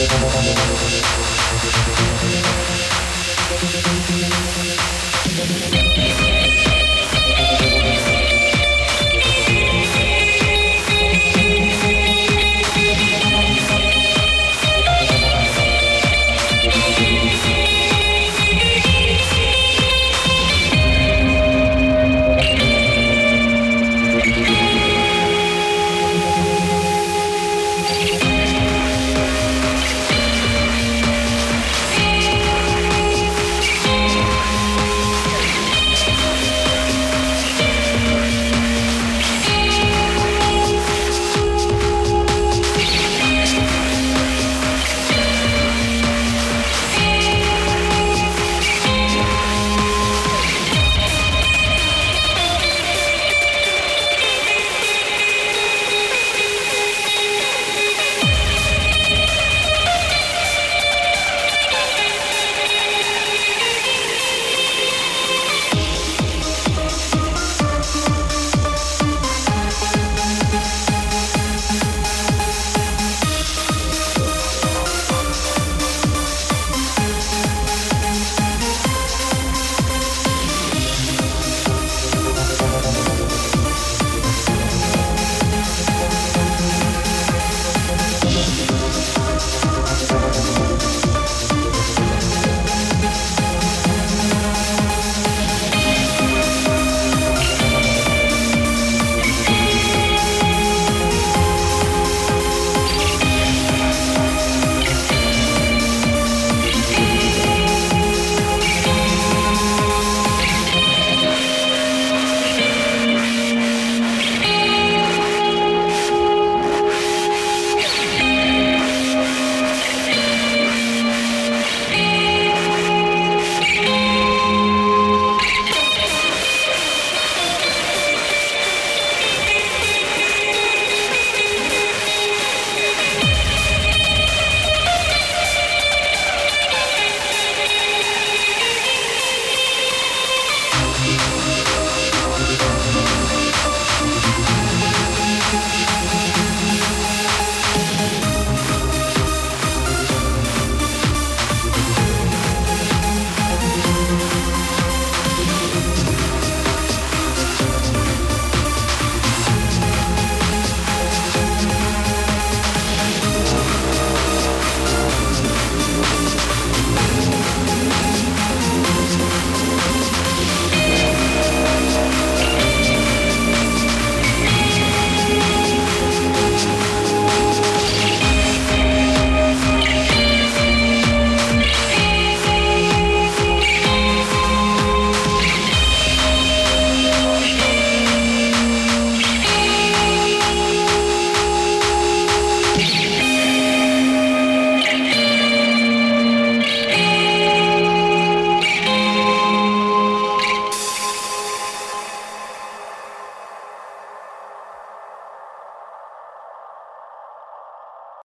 ありがとうご。